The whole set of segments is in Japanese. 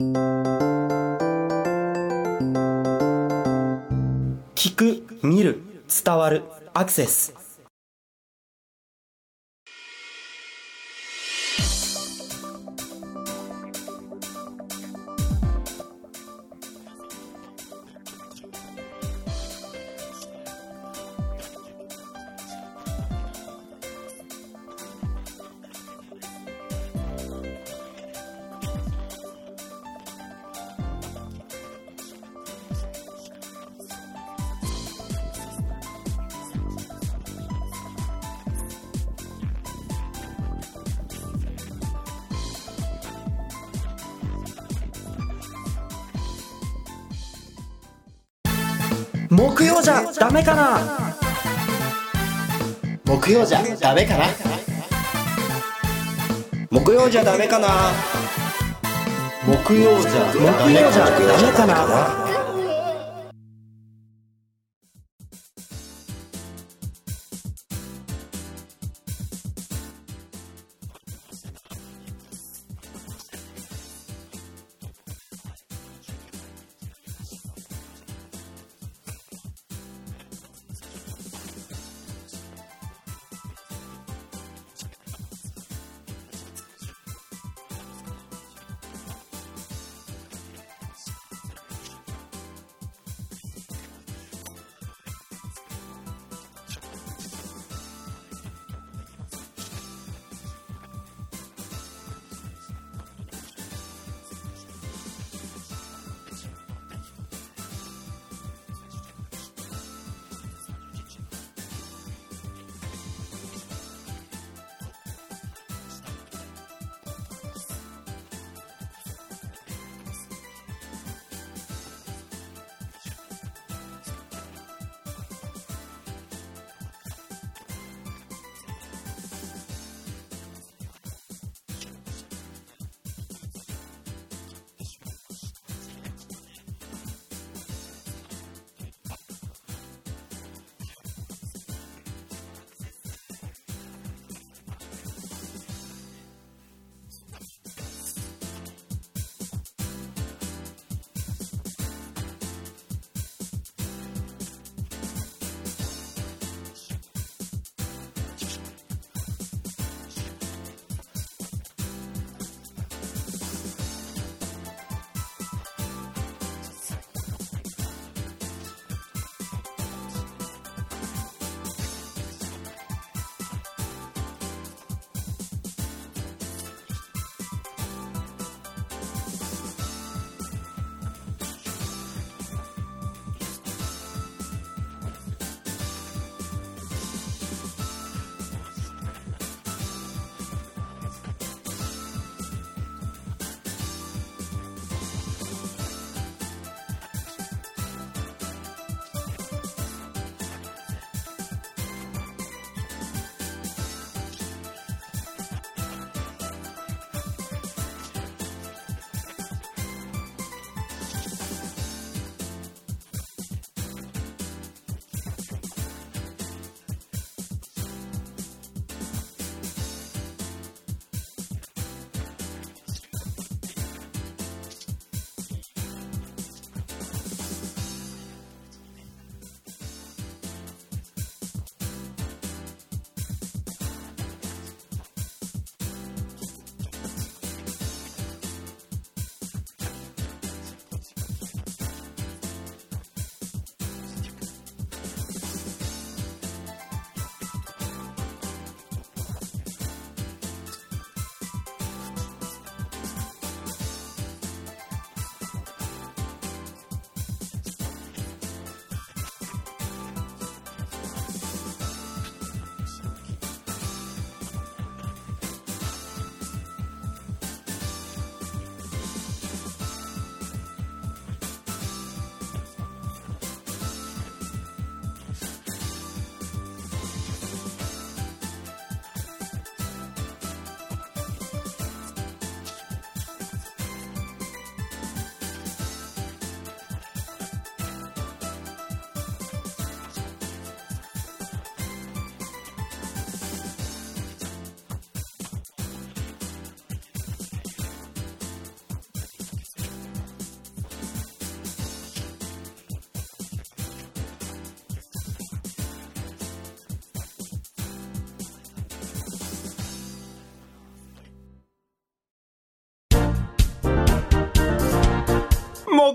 聞く見る伝わるアクセス。木曜じゃダメかな？木曜じゃダメかな？木曜じゃダメかな？木曜じゃ木曜じゃダメかな？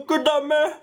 good damn